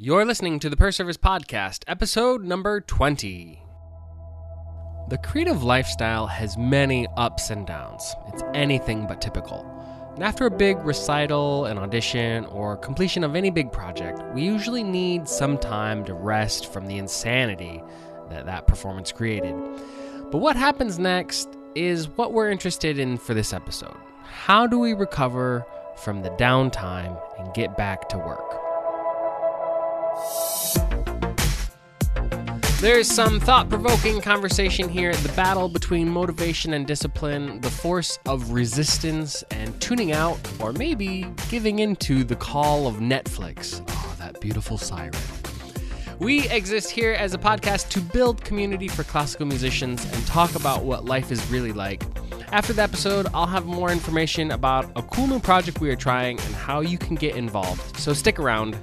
You're listening to the Per Service Podcast, episode number 20. The creative lifestyle has many ups and downs. It's anything but typical. And after a big recital, an audition, or completion of any big project, we usually need some time to rest from the insanity that that performance created. But what happens next is what we're interested in for this episode. How do we recover from the downtime and get back to work? There's some thought provoking conversation here the battle between motivation and discipline, the force of resistance and tuning out, or maybe giving into the call of Netflix. Oh, that beautiful siren. We exist here as a podcast to build community for classical musicians and talk about what life is really like. After the episode, I'll have more information about a cool new project we are trying and how you can get involved. So stick around.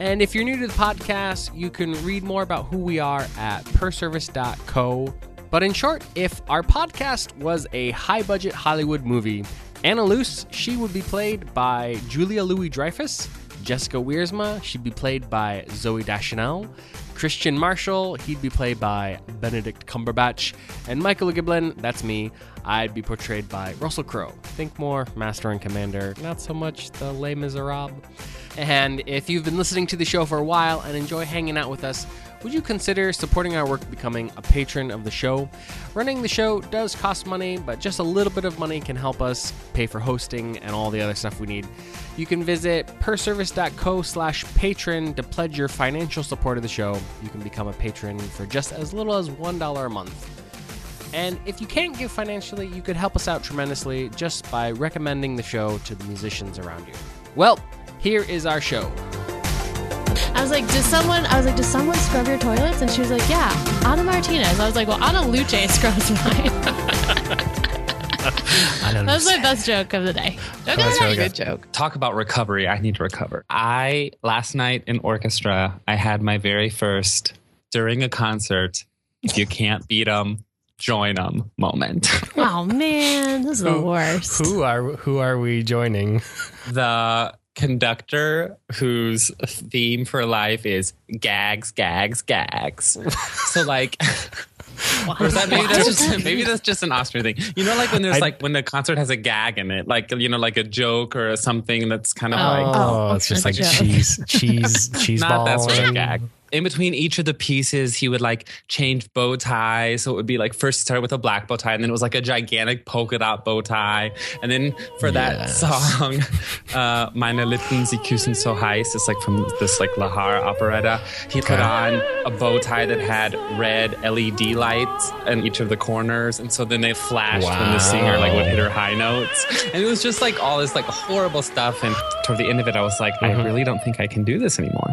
And if you're new to the podcast, you can read more about who we are at perservice.co. But in short, if our podcast was a high budget Hollywood movie, Anna Luce, she would be played by Julia Louis Dreyfus. Jessica Wiersma, she'd be played by Zooey Deschanel. Christian Marshall, he'd be played by Benedict Cumberbatch. And Michael Giblin, that's me, I'd be portrayed by Russell Crowe. Think more Master and Commander, not so much the Les Miserables. And if you've been listening to the show for a while and enjoy hanging out with us, would you consider supporting our work becoming a patron of the show? Running the show does cost money, but just a little bit of money can help us pay for hosting and all the other stuff we need. You can visit perservice.co slash patron to pledge your financial support of the show. You can become a patron for just as little as $1 a month. And if you can't give financially, you could help us out tremendously just by recommending the show to the musicians around you. Well, here is our show. I was like, does someone? I was like, does someone scrub your toilets? And she was like, yeah, Ana Martinez. I was like, well, Ana Luce scrubs mine. that was my best joke of the day. Joke of the day. Good joke. Talk about recovery. I need to recover. I last night in orchestra, I had my very first during a concert. If you can't beat them, join them moment. Oh man, this is the worst. Who are who are we joining? the conductor whose theme for life is gags, gags, gags. so like or is that maybe that's just maybe that's just an Austrian thing. You know, like when there's I- like when the concert has a gag in it, like you know, like a joke or something that's kind of like Oh, Oh, it's just like joke. cheese, cheese, cheese not ball. that sort of gag. In between each of the pieces, he would like change bow ties. So it would be like first start with a black bow tie, and then it was like a gigantic polka dot bow tie. And then for that song, uh, Meine Lippen, sie küssen so heiß, it's like from this like Lehár operetta. He put on a bow tie that had red LED lights in each of the corners, and so then they flashed when the singer like would hit her high notes. And it was just like all this like horrible stuff. And toward the end of it, I was like, I really don't think I can do this anymore.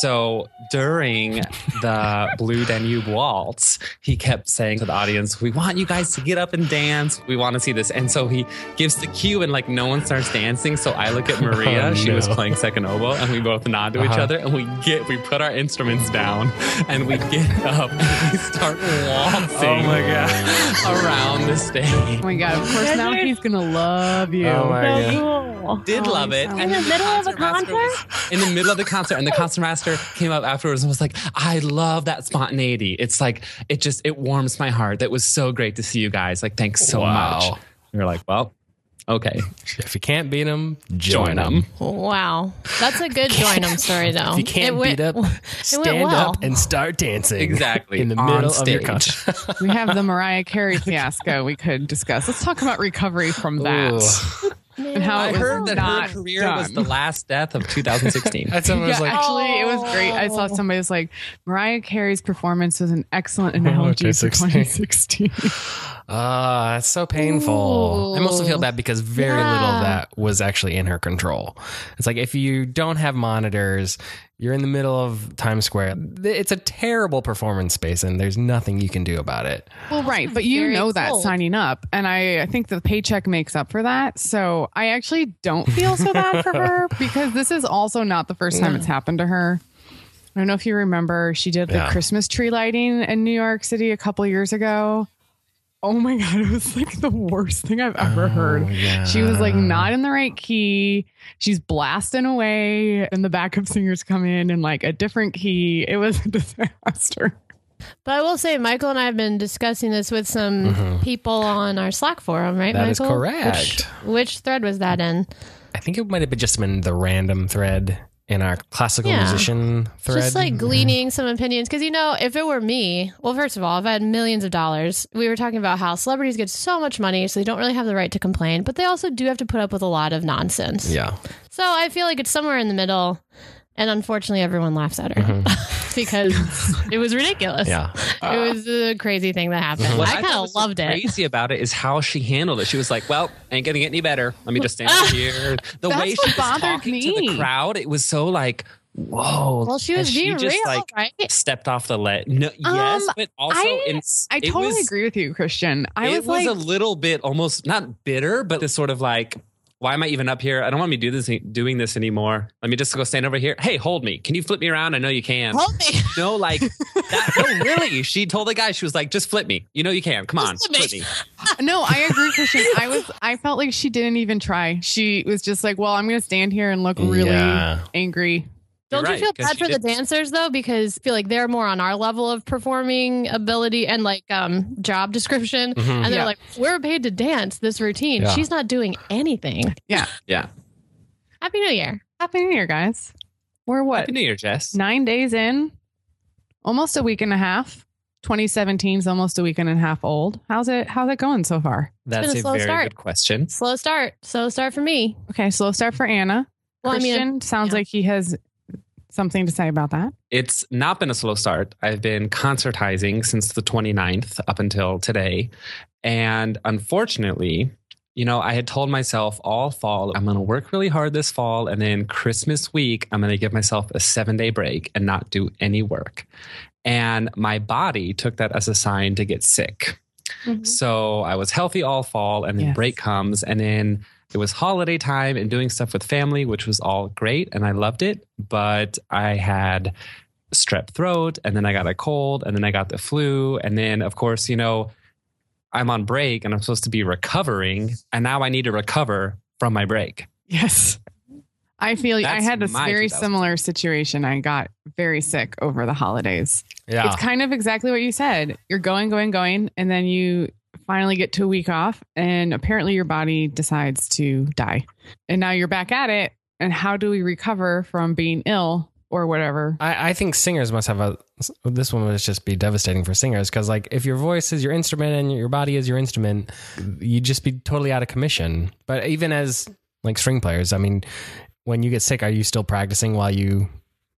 So during the Blue Danube waltz, he kept saying to the audience, "We want you guys to get up and dance. We want to see this." And so he gives the cue, and like no one starts dancing. So I look at Maria; Oh, she was playing second oboe, and we both nod to each Uh-huh. other, and we get we put our instruments down, and we get up and we start waltzing. Oh my god! Around the stage. Oh my god! Of course, now he's gonna love you. Oh my god! Cool. Did Oh, love it. in And the middle of a concert was- in the middle of the concert, and the concert master came up afterwards and was like, "I love that spontaneity. It's like it just it warms my heart. That was so great to see you guys. Like, thanks so Wow. much." You're like, "Well, okay, If you can't beat them, join join them. them." Wow, that's a good join 'em story though. If you can't It went- beat up, stand well. up and start dancing. Exactly, in the on middle of your stage. concert. We have the Mariah Carey fiasco we could discuss. Let's talk about recovery from that Ooh. And how I it was heard that not her career done. was the last death of 2016. That's someone Yeah, was like, actually, it was great. I saw somebody was like, Mariah Carey's performance was an excellent analogy for 2016. 2016. Ah, that's so painful. I mostly feel bad because very little of that was actually in her control. It's like if you don't have monitors, you're in the middle of Times Square. It's a terrible performance space, and there's nothing you can do about it. Well, right, but you Very know that signing up, and I, I think the paycheck makes up for that. So I actually don't feel so bad for her because this is also not the first time it's happened to her. I don't know if you remember, she did the Yeah. Christmas tree lighting in New York City a couple years ago. Oh my god, it was like the worst thing I've ever heard. Oh, yeah. She was like not in the right key. She's blasting away, and the backup singers come in in like a different key. It was a disaster. But I will say, Michael and I have been discussing this with some people on our Slack forum, right? Mm-hmm. That is correct. Which, which thread was that in? I think it might have been just been the random thread in our classical Yeah. musician thread. Just like gleaning some opinions. Because, you know, if it were me, well, first of all, if I had millions of dollars, we were talking about how celebrities get so much money, so they don't really have the right to complain, but they also do have to put up with a lot of nonsense. yeah. So I feel like it's somewhere in the middle. And unfortunately, everyone laughs at her because it was ridiculous. Mm-hmm. Yeah. It was a crazy thing that happened. What I kind was of so loved it. Crazy about it is how she handled it. She was like, "Well, ain't gonna get any better. Let me just stand here." The That's way she was bothered talking to the crowd, it was so like, "Whoa!" Well, she was Has being just, real, like, right? Stepped off the ledge. No, yes, Um, but also, I- in, I totally was- agree with you, Christian. I it was, was like, a little bit almost not bitter, but this sort of like, why am I even up here? I don't want me to do this doing this anymore. Let me just go stand over here. Hey, hold me. Can you flip me around? I know you can. Hold me. No, like that. No, really. She told the guy, she was like, just flip me. You know you can. Come on, Just flip flip me. me. no, I agree, Christian. I was, I felt like she didn't even try. She was just like, well, I'm going to stand here and look really Yeah. angry. Don't You're you feel right, 'cause bad for the dancers though? Because I feel like they're more on our level of performing ability and like um job description. And they're Yeah. like, we're paid to dance this routine. Yeah. She's not doing anything. Yeah. Yeah. Happy New Year. Happy New Year, guys. We're what? Happy New Year, Jess. Nine days in, almost a week and a half. 2017 is almost a week and a half old. How's it? How's it going so far? That's been a a, slow very start. good question. Slow start. Slow start for me. Okay, slow start for Anna. Well, Christian I mean, sounds yeah. like he has something to say about that. It's not been a slow start. I've been concertizing since the 29th up until today. And unfortunately, you know, I had told myself all fall, I'm going to work really hard this fall. And then Christmas week, I'm going to give myself a seven day break and not do any work. And my body took that as a sign to get sick. Mhm. So I was healthy all fall, and then Yes. break comes, and then it was holiday time and doing stuff with family, which was all great, and I loved it. But I had strep throat, and then I got a cold, and then I got the flu, and then of course, you know, I'm on break and I'm supposed to be recovering, and now I need to recover from my break. Yes. I feel I had this very similar situation. I got very sick over the holidays. Yeah. It's kind of exactly what you said. You're going, going, going, and then you finally get to a week off, and apparently your body decides to die. And now you're back at it. And how do we recover from being ill or whatever? I, I think singers must have a. This one must just be devastating for singers because, like, if your voice is your instrument and your body is your instrument, you'd just be totally out of commission. But even as like string players, I mean, when you get sick, are you still practicing while you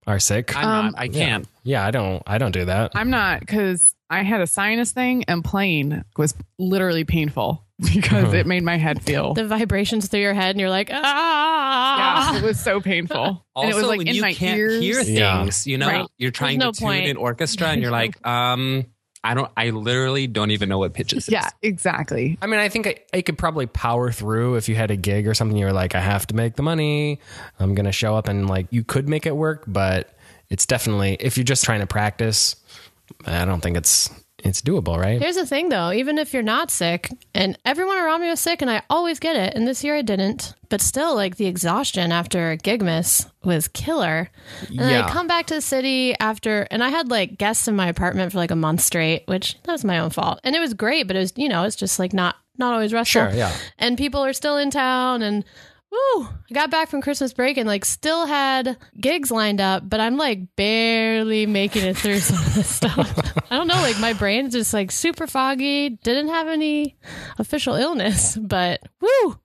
are sick? I'm Um, not. I can't. yeah, I don't. I don't do that. I'm not because I had a sinus thing, and playing was literally painful because Uh-huh. it made my head feel. The vibrations through your head, and you're like, ah. yeah, it was so painful, Also, and it was like in you my can't ears. hear Yeah. things, you know, Right. you're trying no to tune point. an orchestra, and you're like, um, I don't. I literally don't even know what pitches. Yeah, exactly. I mean, I think I, I could probably power through if you had a gig or something. You were like, I have to make the money. I'm gonna show up and like you could make it work, but it's definitely if you're just trying to practice. I don't think it's it's doable, right? Here's the thing though, even if you're not sick, and everyone around me was sick, and I always get it, and this year I didn't, but still, like the exhaustion after a Gigmas was killer. And Yeah. I come back to the city after, and I had like guests in my apartment for like a month straight, which that was my own fault, and it was great, but it was you know it's just like not not always restful. Sure, yeah. And people are still in town, and woo, I got back from Christmas break and like still had gigs lined up, but I'm like barely making it through some of this stuff. I don't know, like my brain's just like super foggy. Didn't have any official illness, but woo,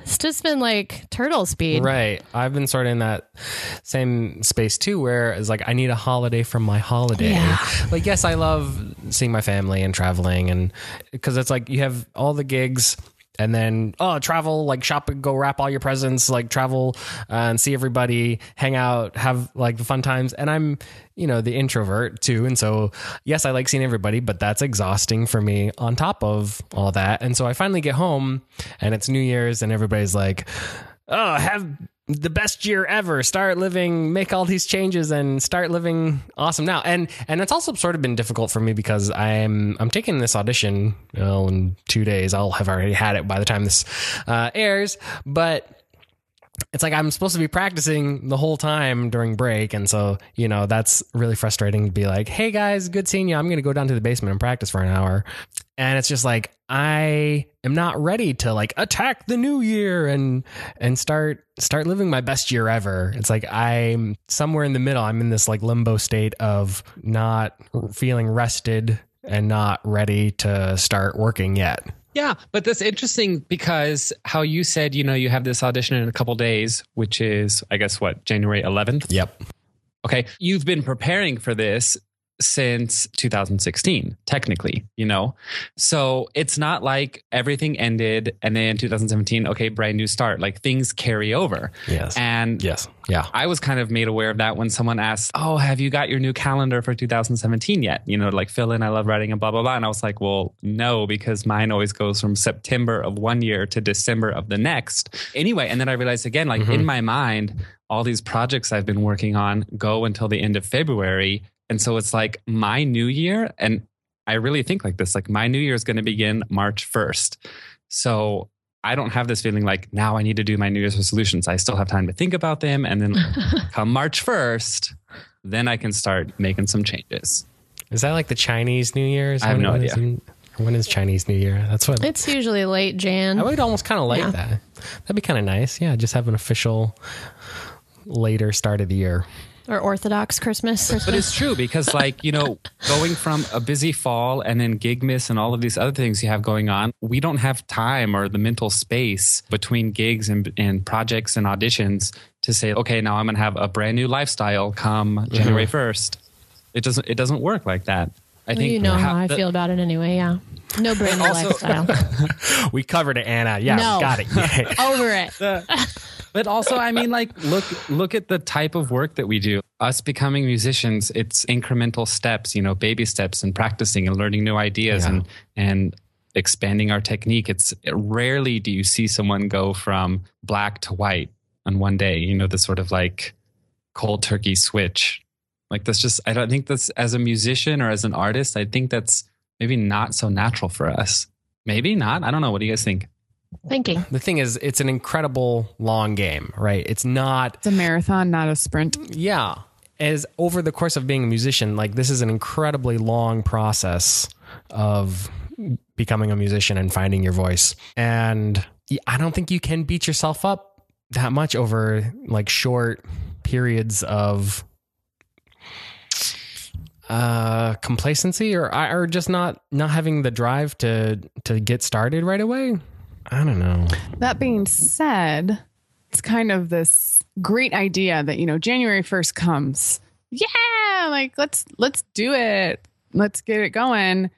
it's just been like turtle speed. Right. I've been sort of in that same space too, where it's like I need a holiday from my holiday. Yeah. Like, yes, I love seeing my family and traveling, and because it's like you have all the gigs. And then, oh, travel, like shop and go wrap all your presents, like travel uh, and see everybody, hang out, have like the fun times. And I'm, you know, the introvert too. And so, yes, I like seeing everybody, but that's exhausting for me on top of all that. And so I finally get home and it's New Year's and everybody's like, oh, have the best year ever. Start living, make all these changes, and start living awesome now. And and it's also sort of been difficult for me because I'm I'm taking this audition well, in two days. I'll have already had it by the time this uh, airs, but it's like I'm supposed to be practicing the whole time during break. And so, you know, that's really frustrating to be like, hey guys, good seeing you. I'm going to go down to the basement and practice for an hour. And it's just like, I am not ready to like attack the new year and, and start, start living my best year ever. It's like I'm somewhere in the middle. I'm in this like limbo state of not feeling rested and not ready to start working yet. Yeah, but that's interesting because how you said, you know, you have this audition in a couple days, which is, I guess, what, January 11th? Yep. Okay. You've been preparing for this since 2016, technically, you know? So it's not like everything ended and then 2017, okay, brand new start. Like things carry over. Yes. And yes. Yeah. I was kind of made aware of that when someone asked, Oh, have you got your new calendar for 2017 yet? You know, like fill in, I love writing and blah, blah, blah. And I was like, Well, no, because mine always goes from September of one year to December of the next. Anyway, and then I realized again, like mm-hmm. in my mind, all these projects I've been working on go until the end of February. And so it's like my new year, and I really think like this like my new year is going to begin March 1st. So I don't have this feeling like now I need to do my New Year's resolutions. I still have time to think about them. And then come March 1st, then I can start making some changes. Is that like the Chinese New Year's? I have no idea. In, when is Chinese New Year? That's what it's usually late Jan. I would almost kind of like yeah. that. That'd be kind of nice. Yeah, just have an official later start of the year or Orthodox Christmas. But it's true because, like, you know, going from a busy fall and then Gigmas and all of these other things you have going on, we don't have time or the mental space between gigs and, and projects and auditions to say, okay, now I'm going to have a brand new lifestyle come mm-hmm. January 1st. It doesn't, it doesn't work like that. I well, think you know how, how I the, feel about it anyway. Yeah. No brand new also, lifestyle. we covered it, Anna. Yeah, no. got it. Over it. but also i mean like look look at the type of work that we do us becoming musicians it's incremental steps you know baby steps and practicing and learning new ideas yeah. and and expanding our technique it's rarely do you see someone go from black to white on one day you know the sort of like cold turkey switch like that's just i don't think that's as a musician or as an artist i think that's maybe not so natural for us maybe not i don't know what do you guys think thinking. The thing is, it's an incredible long game, right? It's not. It's a marathon, not a sprint. Yeah. As over the course of being a musician, like this is an incredibly long process of becoming a musician and finding your voice. And I don't think you can beat yourself up that much over like short periods of uh complacency or or just not not having the drive to to get started right away I don't know. That being said, it's kind of this great idea that, you know, January 1st comes. Yeah, like let's let's do it. Let's get it going.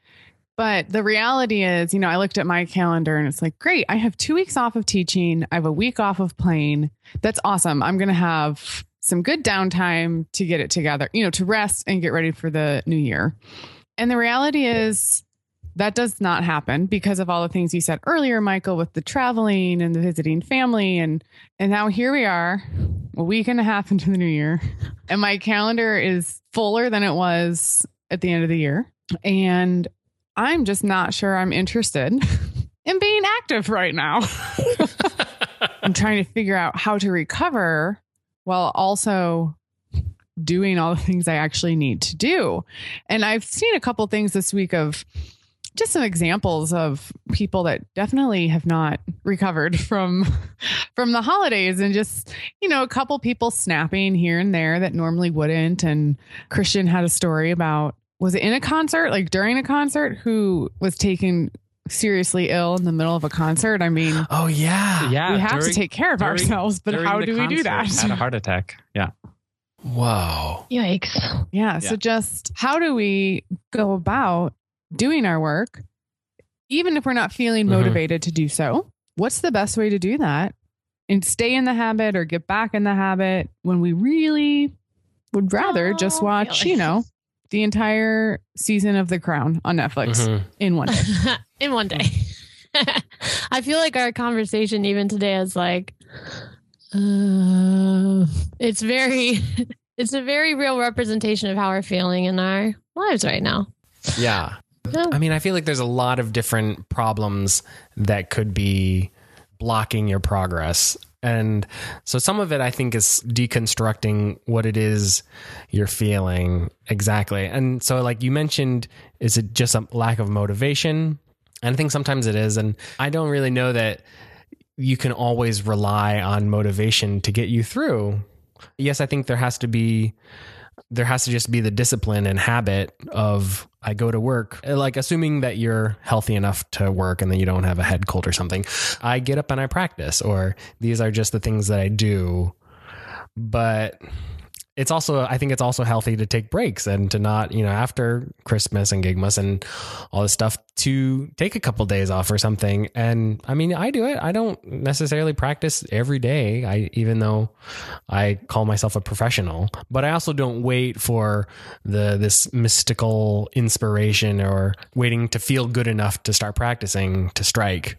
But the reality is, you know, I looked at my calendar and it's like, great, I have 2 weeks off of teaching. I have a week off of playing. That's awesome. I'm going to have some good downtime to get it together, you know, to rest and get ready for the new year. And the reality is that does not happen because of all the things you said earlier, Michael, with the traveling and the visiting family. And and now here we are, a week and a half into the new year. And my calendar is fuller than it was at the end of the year. And I'm just not sure I'm interested in being active right now. I'm trying to figure out how to recover while also doing all the things I actually need to do. And I've seen a couple things this week of just some examples of people that definitely have not recovered from from the holidays and just you know a couple people snapping here and there that normally wouldn't and christian had a story about was it in a concert like during a concert who was taken seriously ill in the middle of a concert i mean oh yeah yeah we have during, to take care of during, ourselves but how do we do that had a heart attack yeah Whoa. Yikes. Yeah, yeah. So just how do we go about doing our work, even if we're not feeling mm-hmm. motivated mm-hmm. to do so. What's the best way to do that? And stay in the habit or get back in the habit when we really would rather oh, just watch, you know, the entire season of The Crown on Netflix mm-hmm. in one day. in one day. I feel like our conversation even today is like Uh, it's very, it's a very real representation of how we're feeling in our lives right now. Yeah. Yeah. I mean, I feel like there's a lot of different problems that could be blocking your progress. And so some of it I think is deconstructing what it is you're feeling exactly. And so like you mentioned is it just a lack of motivation? And I think sometimes it is and I don't really know that you can always rely on motivation to get you through. Yes, I think there has to be there has to just be the discipline and habit of I go to work, eh, like assuming that you're healthy enough to work and then you don't have a head cold or something. I get up and I practice, or these are just the things that I do. But it's also, I think it's also healthy to take breaks and to not, you know, after Christmas and Gigmas and all this stuff, to take a couple days off or something. And I mean, I do it. I don't necessarily practice every day. I, even though I call myself a professional, but I also don't wait for the, this mystical inspiration or waiting to feel good enough to start practicing to strike.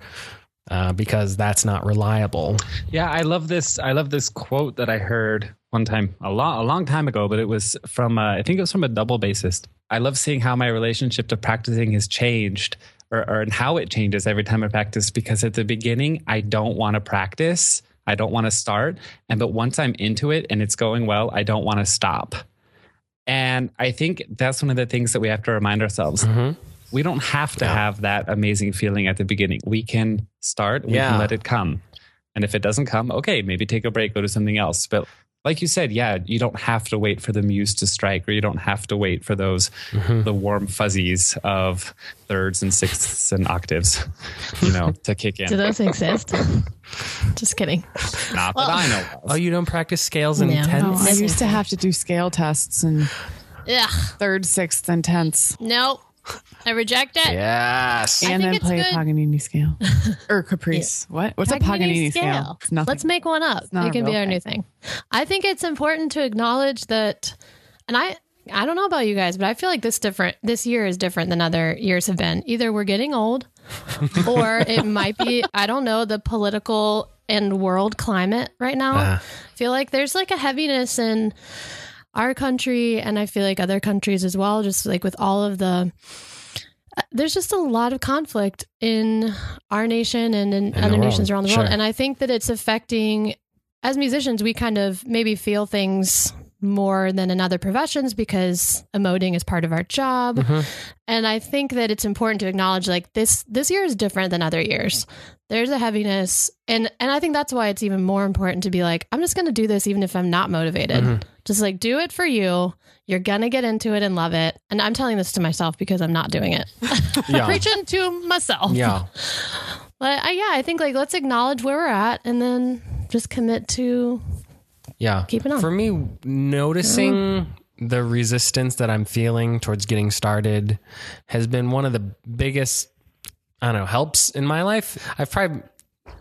Uh, because that's not reliable. Yeah, I love this. I love this quote that I heard one time a long, a long time ago, but it was from uh, I think it was from a double bassist. I love seeing how my relationship to practicing has changed, or, or and how it changes every time I practice. Because at the beginning, I don't want to practice. I don't want to start, and but once I'm into it and it's going well, I don't want to stop. And I think that's one of the things that we have to remind ourselves. Mm-hmm. We don't have to Yeah. have that amazing feeling at the beginning. We can start, we Yeah. can let it come. And if it doesn't come, okay, maybe take a break, go to something else. But like you said, yeah, you don't have to wait for the muse to strike, or you don't have to wait for those Mm-hmm. the warm fuzzies of thirds and sixths and octaves, you know, to kick in. Do those exist? Just kidding. Not that I know of. Oh, you don't practice scales and No. Tenths? I used to have to do scale tests and Ugh. third, sixth, and tenths, Nope. I reject it. Yes. I and think then it's play good- a Paganini scale or caprice. What? What's a Paganini scale? It's nothing. Let's make one up. not It can be real our new thing. I think it's important to acknowledge that, and I. I don't know about you guys, but I feel like this different. This year is different than other years have been. Either we're getting old, or it might be I don't know the political and world climate right now. Uh-huh. I feel like there's like a heaviness in our country, and I feel like other countries as well. Just like with all of the there's just a lot of conflict in our nation and in, the other nations around the world. And I think that it's affecting, as musicians, we kind of maybe feel things more than in other professions because emoting is part of our job. Mm-hmm. And I think that it's important to acknowledge like this this year is different than other years. There's a heaviness and and I think that's why it's even more important to be like I'm just going to do this even if I'm not motivated. Mm-hmm. Just like do it for you. You're going to get into it and love it. And I'm telling this to myself because I'm not doing it. Yeah. Preaching to myself. Yeah. But uh, yeah, I think like let's acknowledge where we're at and then just commit to Yeah. Keep it on. For me, noticing the resistance that I'm feeling towards getting started has been one of the biggest, I don't know, helps in my life. I've probably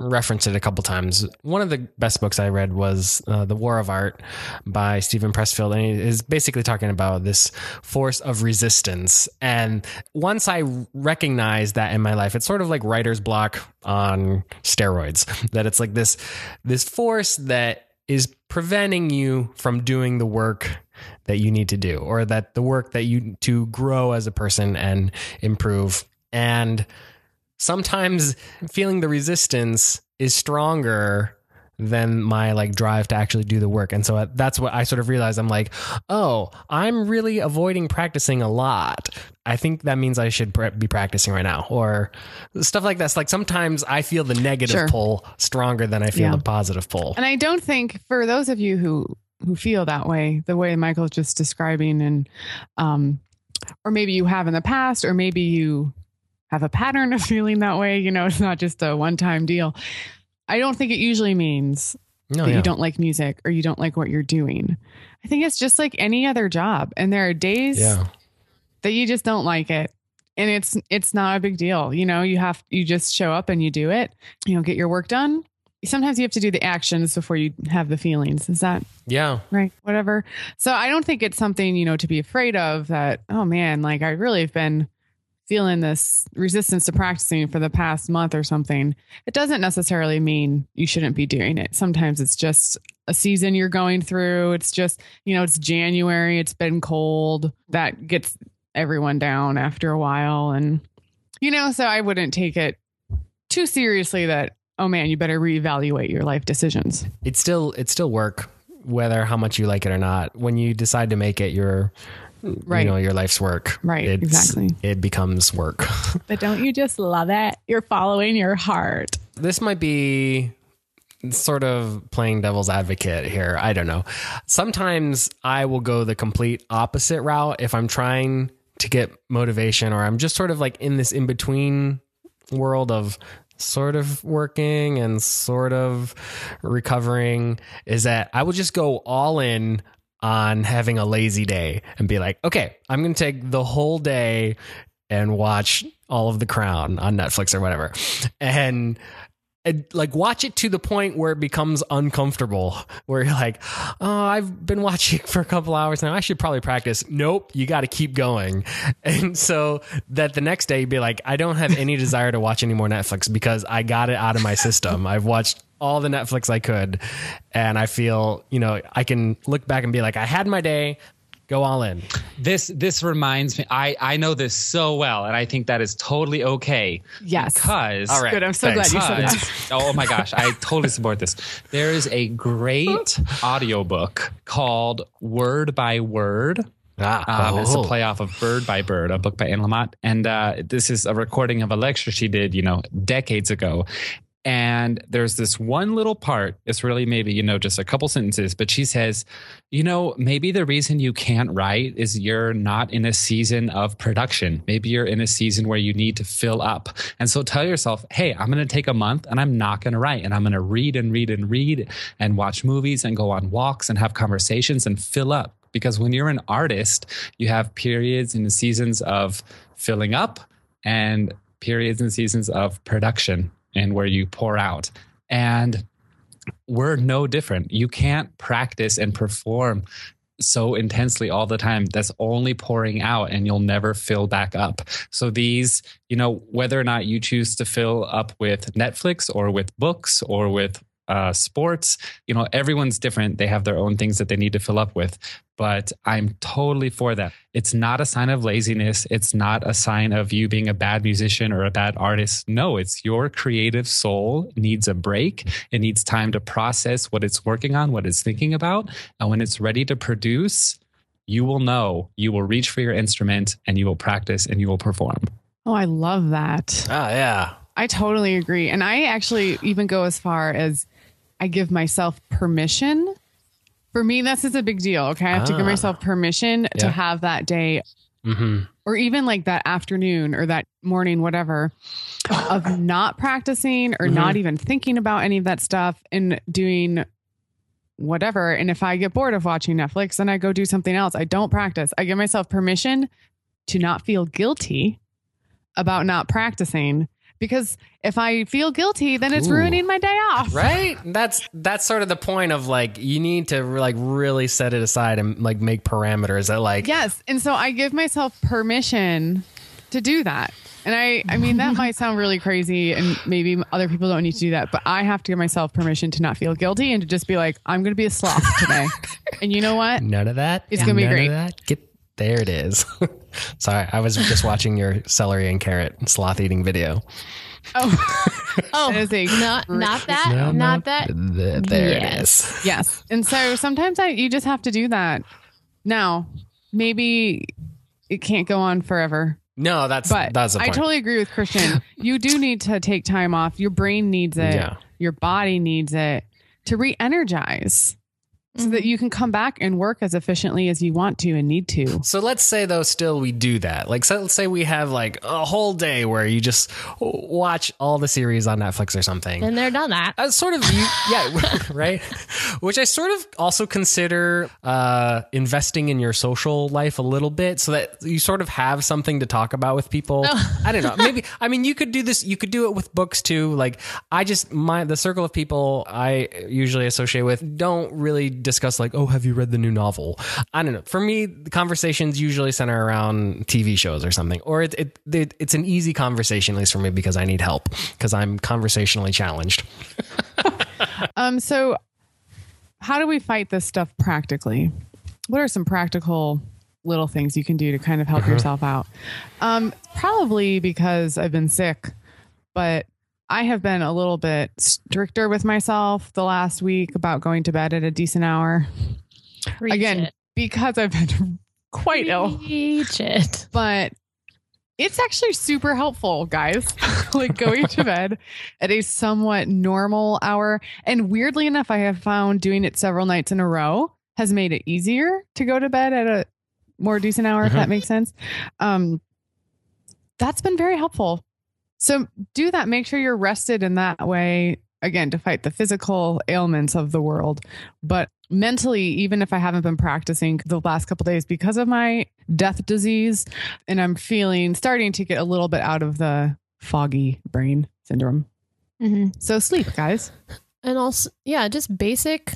referenced it a couple times. One of the best books I read was uh, The War of Art by Steven Pressfield. And it is basically talking about this force of resistance. And once I recognize that in my life, it's sort of like writer's block on steroids, that it's like this, this force that is preventing you from doing the work that you need to do or that the work that you to grow as a person and improve. And sometimes feeling the resistance is stronger than my like drive to actually do the work and so that's what i sort of realized i'm like oh i'm really avoiding practicing a lot i think that means i should be practicing right now or stuff like that like sometimes i feel the negative Sure. pull stronger than i feel Yeah. the positive pull And I don't think for those of you who who feel that way, the way Michael's just describing, and um, or maybe you have in the past, or maybe you have a pattern of feeling that way. You know, it's not just a one time deal. I don't think it usually means no that yeah. you don't like music or you don't like what you're doing. I think it's just like any other job, and there are days yeah. that you just don't like it. And it's it's not a big deal. You know you have you just show up and you do it. You know get your work done. Sometimes you have to do the actions before you have the feelings. Is that yeah. right? Whatever. So i don't think it's something you know to be afraid of that oh man like i really have been feeling this resistance to practicing for the past month or something, it doesn't necessarily mean you shouldn't be doing it. Sometimes it's just a season you're going through. It's just, you know, it's January, it's been cold. That gets everyone down after a while. And, you know, so I wouldn't take it too seriously that, oh man, you better reevaluate your life decisions. It's still it's still work, whether how much you like it or not. When you decide to make it your Right. you know, your life's work. Right, It's- exactly. It becomes work. But don't you just love it? You're following your heart. this might be sort of playing devil's advocate here. I don't know. Sometimes I will go the complete opposite route if I'm trying to get motivation or I'm just sort of like in this in between world of sort of working and sort of recovering is that I will just go all in on having a lazy day and be like, okay, I'm going to take the whole day and watch all of The Crown on Netflix or whatever. And like watch it to the point where it becomes uncomfortable where you're like oh i've been watching for a couple hours now. I should probably practice. Nope you got to keep going. And so that the next day you'd be like i don't have any desire to watch any more netflix because i got it out of my system. I've watched all the netflix i could and i feel you know i can look back and be like i had my day go all in This this reminds me. I I know this so well, and I think that is totally okay. Yes. Because All right. Good. I'm so Thanks. glad you said that. oh my gosh, I totally support this. There is a great audiobook called Word by Word. ah, Um, It's a oh. play off of Bird by Bird, a book by Anne Lamott. And uh, this is a recording of a lecture she did, you know, decades ago. And there's this one little part, it's really maybe, you know, just a couple sentences, but she says, you know, maybe the reason you can't write is you're not in a season of production. Maybe you're in a season where you need to fill up. And so tell yourself, hey, I'm going to take a month and I'm not going to write. And I'm going to read and read and read and watch movies and go on walks and have conversations and fill up. Because when you're an artist, you have periods and seasons of filling up and periods and seasons of production and where you pour out. And we're no different. You can't practice and perform so intensely all the time. That's only pouring out and you'll never fill back up. So these, you know, whether or not you choose to fill up with Netflix or with books or with uh, sports, you know, everyone's different. They have their own things that they need to fill up with. But I'm totally for that. It's not a sign of laziness. It's not a sign of you being a bad musician or a bad artist. No, it's your creative soul needs a break. It needs time to process what it's working on, what it's thinking about. And when it's ready to produce, you will know, you will reach for your instrument and you will practice and you will perform. Oh, I love that. ah yeah I totally agree. And I actually even go as far as I give myself permission. For me, this is a big deal. Okay. I have to give Ah. myself permission to have that day mm-hmm. or even like that afternoon or that morning, whatever, of not practicing or Mhm. not even thinking about any of that stuff and doing whatever. And if I get bored of watching Netflix, then I go do something else. I don't practice. I give myself permission to not feel guilty about not practicing because if I feel guilty, then it's Ooh. ruining my day off. right that's that's sort of the point of like you need to like really set it aside and like make parameters that like Yes. And so I give myself permission to do that. And I, I mean, that might sound really crazy and maybe other people don't need to do that, but I have to give myself permission to not feel guilty and to just be like, I'm going to be a sloth today. and you know what? none of that It's gonna be None great. of that get there it is sorry i was just watching your celery and carrot sloth eating video Oh, Oh, not not that, No, no. not that. Th- there it Yes. is yes. And so sometimes I, you just have to do that. Now, maybe it can't go on forever. no that's But that's I totally agree with Christian. you do need to take time off. Your brain needs it. Yeah. Your body needs it to re-energize so that you can come back and work as efficiently as you want to and need to. So let's say though, still we do that. Like, so let's say we have like a whole day where you just watch all the series on Netflix or something. And they're done that. Uh, sort of, yeah, right. Which I sort of also consider uh, investing in your social life a little bit, so that you sort of have something to talk about with people. I don't know. Maybe I mean you could do this. You could do it with books too. Like I just my the circle of people I usually associate with don't really discuss like, oh, have you read the new novel? I don't know. For me, the conversations usually center around TV shows or something, or it, it, it it's an easy conversation, at least for me, because I need help because I'm conversationally challenged. Um, so how do we fight this stuff practically? What are some practical little things you can do to kind of help yourself out? Um, probably because I've been sick, but I have been a little bit stricter with myself the last week about going to bed at a decent hour. Preach Again, it. because I've been quite ill. Preach it. but it's actually super helpful, guys. like going to bed at a somewhat normal hour. And weirdly enough, I have found doing it several nights in a row has made it easier to go to bed at a more decent hour, if Mhm. that makes sense. Um, that's been very helpful. So do that. Make sure you're rested in that way, again, to fight the physical ailments of the world. But mentally, even if I haven't been practicing the last couple days because of my death disease, and I'm feeling starting to get a little bit out of the foggy brain syndrome. hmm So sleep, guys. And also, yeah, just basic,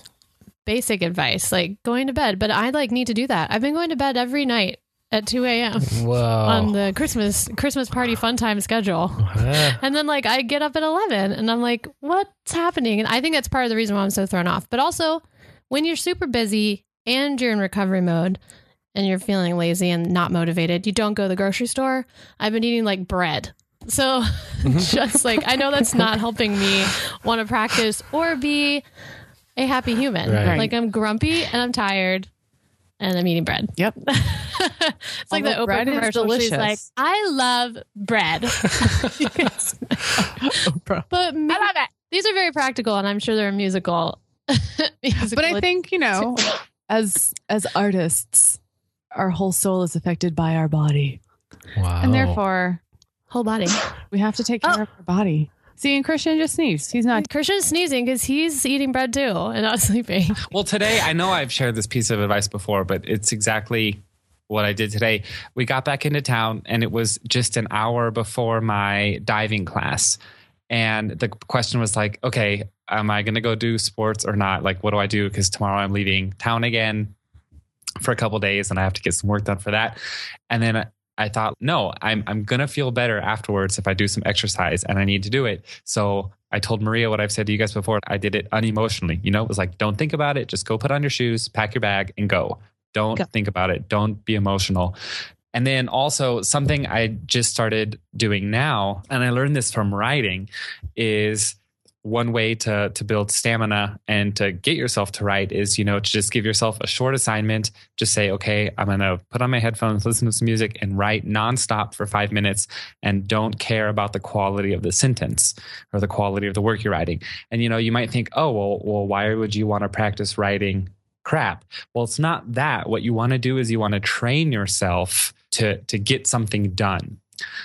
basic advice like going to bed. But I like need to do that. I've been going to bed every night at 2 a.m. On the Christmas Christmas party fun time schedule. Ah. And then like I get up at 11 and I'm like, what's happening? And I think that's part of the reason why I'm so thrown off. But also, when you're super busy and you're in recovery mode and you're feeling lazy and not motivated, you don't go to the grocery store. I've been eating like bread. So just like I know that's not helping me want to practice or be a happy human. Right. Like I'm grumpy and I'm tired and I'm eating bread. Yep. it's like the Although Oprah bread is commercial. She's like. I love bread. Oprah. But I love it. These are very practical, and I'm sure they're musical. musical But I think, you know, as as artists, our whole soul is affected by our body. Wow. And therefore, whole body. we have to take care Oh. of our body. See, and Christian just sneezed. He's not Christian's sneezing because he's eating bread too and not sleeping. Well, today, I know I've shared this piece of advice before, but it's exactly what I did today. We got back into town and it was just an hour before my diving class. And the question was like, okay, am I going to go do sports or not? Like, what do I do? Because tomorrow I'm leaving town again for a couple days and I have to get some work done for that. And then I thought, no, I'm I'm gonna feel better afterwards if I do some exercise and I need to do it. So I told Maria what I've said to you guys before. I did it unemotionally. You know, it was like, don't think about it. Just go put on your shoes, pack your bag, and go. Don't Go. think about it. Don't be emotional. And then also something I just started doing now, and I learned this from writing, is one way to to build stamina and to get yourself to write is you know to just give yourself a short assignment. Just say okay i'm going to put on my headphones listen to some music and write nonstop for 5 minutes and don't care about the quality of the sentence or the quality of the work you're writing. And you know you might think oh well well why would you want to practice writing crap? Well it's not that. What you want to do is you want to train yourself to to get something done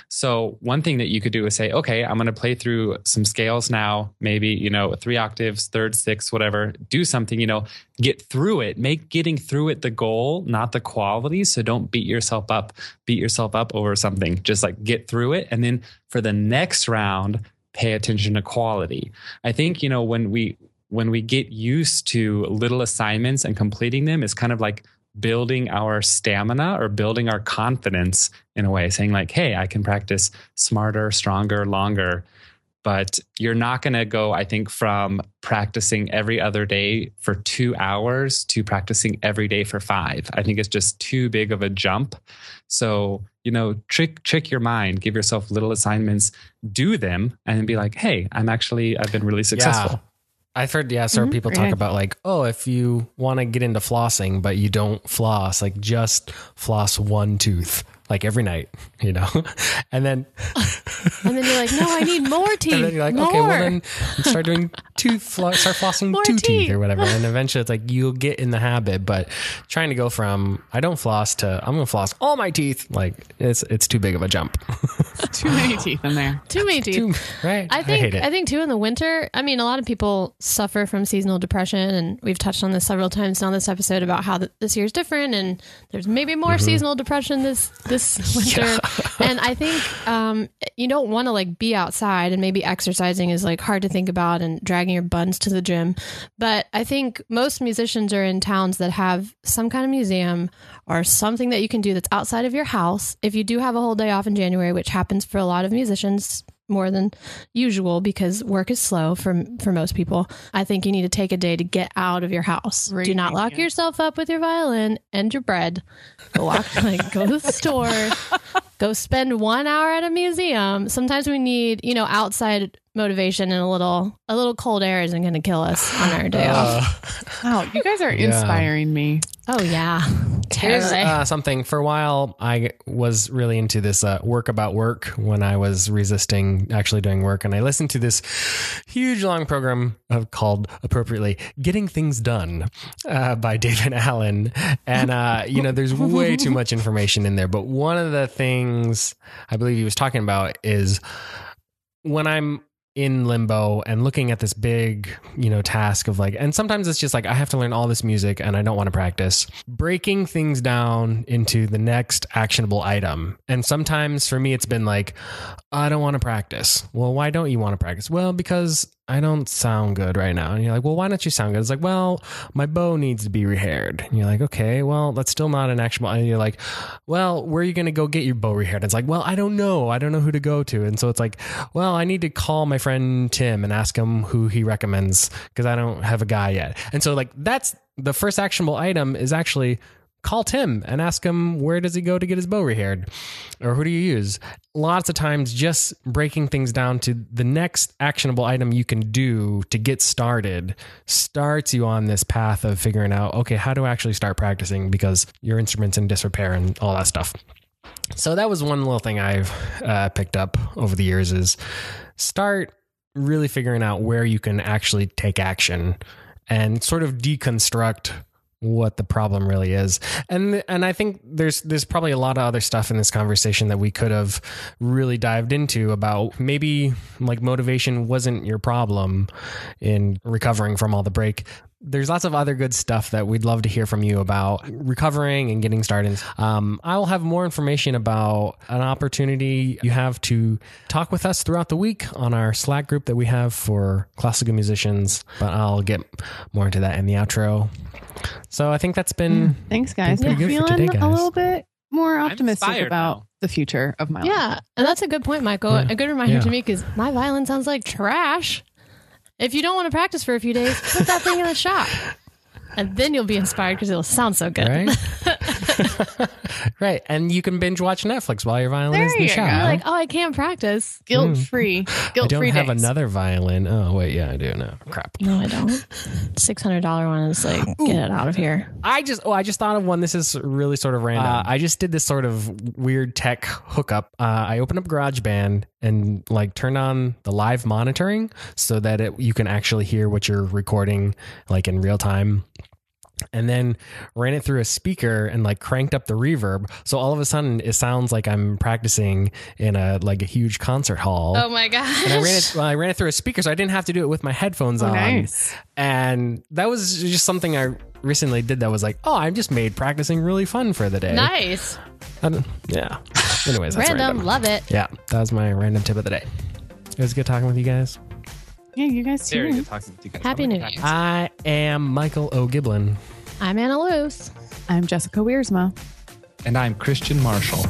so one thing that you could do is say, okay, I'm going to play through some scales now, maybe, you know, three octaves, third, sixth, whatever. Do something, you know, get through it. Make getting through it the goal, not the quality. So don't beat yourself up, beat yourself up over something. Just like get through it. And then for the next round, pay attention to quality. I think, you know, when we when we get used to little assignments and completing them, it's kind of like building our stamina or building our confidence in a way, saying like, "Hey, I can practice smarter, stronger, longer." But you're not going to go, I think, from practicing every other day for two hours to practicing every day for five. I think it's just too big of a jump. So, you know, trick trick your mind, give yourself little assignments, do them, and then be like, "Hey, I'm actually I've been really successful." I've heard, yeah, certain mm-hmm. people talk about like, oh, if you want to get into flossing, but you don't floss, like just floss one tooth, like every night, you know? And then, And then you're like, no, I need more teeth. and then you're like, more. okay, well then start doing tooth, flo- start flossing More two teeth. teeth. or whatever. And eventually it's like, you'll get in the habit, but trying to go from, I don't floss to, I'm going to floss all my teeth. Like it's, it's too big of a jump. too many teeth in there. Too many teeth. Too- right. I think hate I, think too in the winter. I mean, a lot of people suffer from seasonal depression, and we've touched on this several times on this episode about how th- this year's different, and there's maybe more Mm-hmm. seasonal depression this this this winter. And I think um, you don't want to like be outside and maybe exercising is like hard to think about and dragging your buns to the gym. But I think most musicians are in towns that have some kind of museum or something that you can do that's outside of your house. If you do have a whole day off in January, which happens for a lot of musicians, more than usual because work is slow for for most people. I think you need to take a day to get out of your house. Do not lock idea. yourself up with your violin and your bread. Go walk, like go to the store. Go spend one hour at a museum. Sometimes we need, you know, outside motivation and a little a little cold air isn't going to kill us on our day off. Wow, you guys are inspiring me. Oh yeah, Here's uh, something. For a while, I was really into this uh, work about work when I was resisting actually doing work, and I listened to this huge long program of, called appropriately "Getting Things Done" uh, by David Allen. And uh, you know, there's way too much information in there. But one of the things I believe he was talking about is when I'm in limbo and looking at this big, you know, task of like, and sometimes it's just like, I have to learn all this music and I don't want to practice. Breaking things down into the next actionable item. And sometimes for me, it's been like, I don't want to practice. Well, why don't you want to practice? Well, because I don't sound good right now. And you're like, well, why don't you sound good? It's like, well, my bow needs to be rehaired. And you're like, okay, well, that's still not an actionable. And you're like, well, where are you going to go get your bow rehaired? It's like, well, I don't know. I don't know who to go to. And so it's like, well, I need to call my friend Tim and ask him who he recommends because I don't have a guy yet. And so like that's the first actionable item is actually call Tim and ask him where does he go to get his bow rehaired or who do you use? Lots of times just breaking things down to the next actionable item you can do to get started starts you on this path of figuring out okay, how do I actually start practicing because your instrument's in disrepair and all that stuff. So that was one little thing I've uh, picked up over the years is start really figuring out where you can actually take action and sort of deconstruct what the problem really is. And and I think there's there's probably a lot of other stuff in this conversation that we could have really dived into about maybe like motivation wasn't your problem in recovering from all the break. There's lots of other good stuff that we'd love to hear from you about recovering and getting started. Um, I will have more information about an opportunity you have to talk with us throughout the week on our Slack group that we have for classical musicians, but I'll get more into that in the outro. So I think that's been Thanks, guys. Been pretty I'm good for feeling today, a little bit more optimistic about now. the future of my life. Yeah, and that's a good point, Michael. Yeah. A good reminder Yeah. to me because my violin sounds like trash. If you don't want to practice for a few days, put that thing in the shop, and then you'll be inspired because it'll sound so good. right. right, and you can binge watch Netflix while your violin There is in the you shop. go. You're like, oh, I can't practice. Guilt free. I Guilt don't free have days. another violin. Oh wait, yeah, I do. No, crap. No, I don't. Six hundred dollar one is like, get it out of here. I just oh I just thought of one. This is really sort of random. Uh, I just did this sort of weird tech hookup. Uh, I opened up GarageBand and like turned on the live monitoring so that it, you can actually hear what you're recording like in real time. And then ran it through a speaker and like cranked up the reverb. So all of a sudden it sounds like I'm practicing in a like a huge concert hall. Oh my gosh. And I ran it. Well, I ran it through a speaker, so I didn't have to do it with my headphones Oh, on. nice. And that was just something I recently did. That was like, oh, I just made practicing really fun for the day. Nice. Yeah. Anyways, that's Random. random. Love it. Yeah, that was my random tip of the day. It was good talking with you guys. Yeah, you guys Very too. good talking to you guys. Happy New Year. I am Michael O'Giblin. I'm Anna Luce. I'm Jessica Wiersma. And I'm Christian Marshall.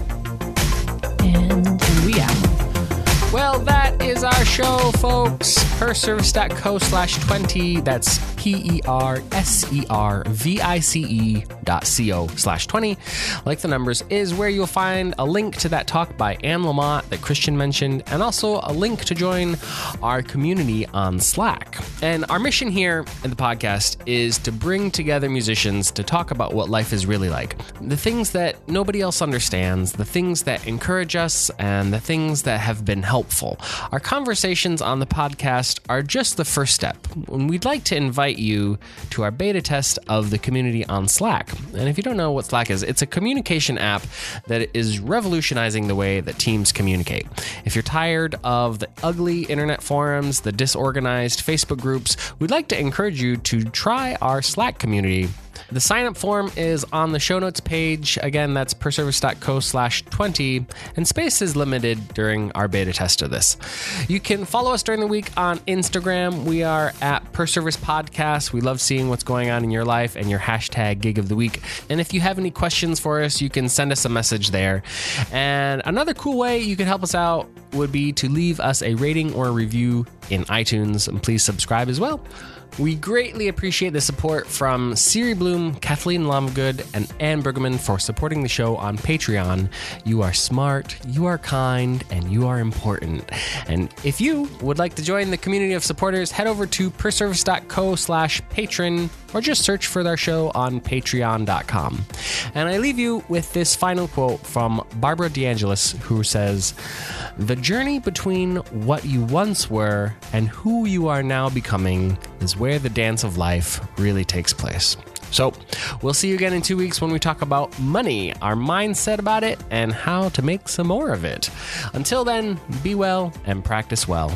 And And we out. Well, that is our show, folks. Perservice.co slash 20. That's P E R S E R V I C E dot C O slash 20. Like the numbers is where you'll find a link to that talk by Anne Lamott that Christian mentioned, and also a link to join our community on Slack. And our mission here in the podcast is to bring together musicians to talk about what life is really like. The things that nobody else understands, the things that encourage us, and the things that have been helpful. Our conversations on the podcast are just the first step. And we'd like to invite you to our beta test of the community on Slack. And if you don't know what Slack is, it's a communication app that is revolutionizing the way that teams communicate. If you're tired of the ugly internet forums, the disorganized Facebook groups, we'd like to encourage you to try our Slack community The sign up form is on the show notes page. Again, that's perservice.co slash 20, and space is limited during our beta test of this. You can follow us during the week on Instagram. We are at Perservice Podcast. We love seeing what's going on in your life and your hashtag gig of the week. And if you have any questions for us, you can send us a message there. And another cool way you can help us out would be to leave us a rating or a review in iTunes. And please subscribe as well. We greatly appreciate the support from Siri Bloom, Kathleen Lomgood, and Anne Bergman for supporting the show on Patreon. You are smart, you are kind, and you are important. And if you would like to join the community of supporters, head over to perservice.co slash patron or just search for our show on patreon.com. And I leave you with this final quote from Barbara DeAngelis, who says, The journey between what you once were and who you are now becoming is where the dance of life really takes place. So, we'll see you again in two weeks when we talk about money, our mindset about it, and how to make some more of it. Until then, be well and practice well.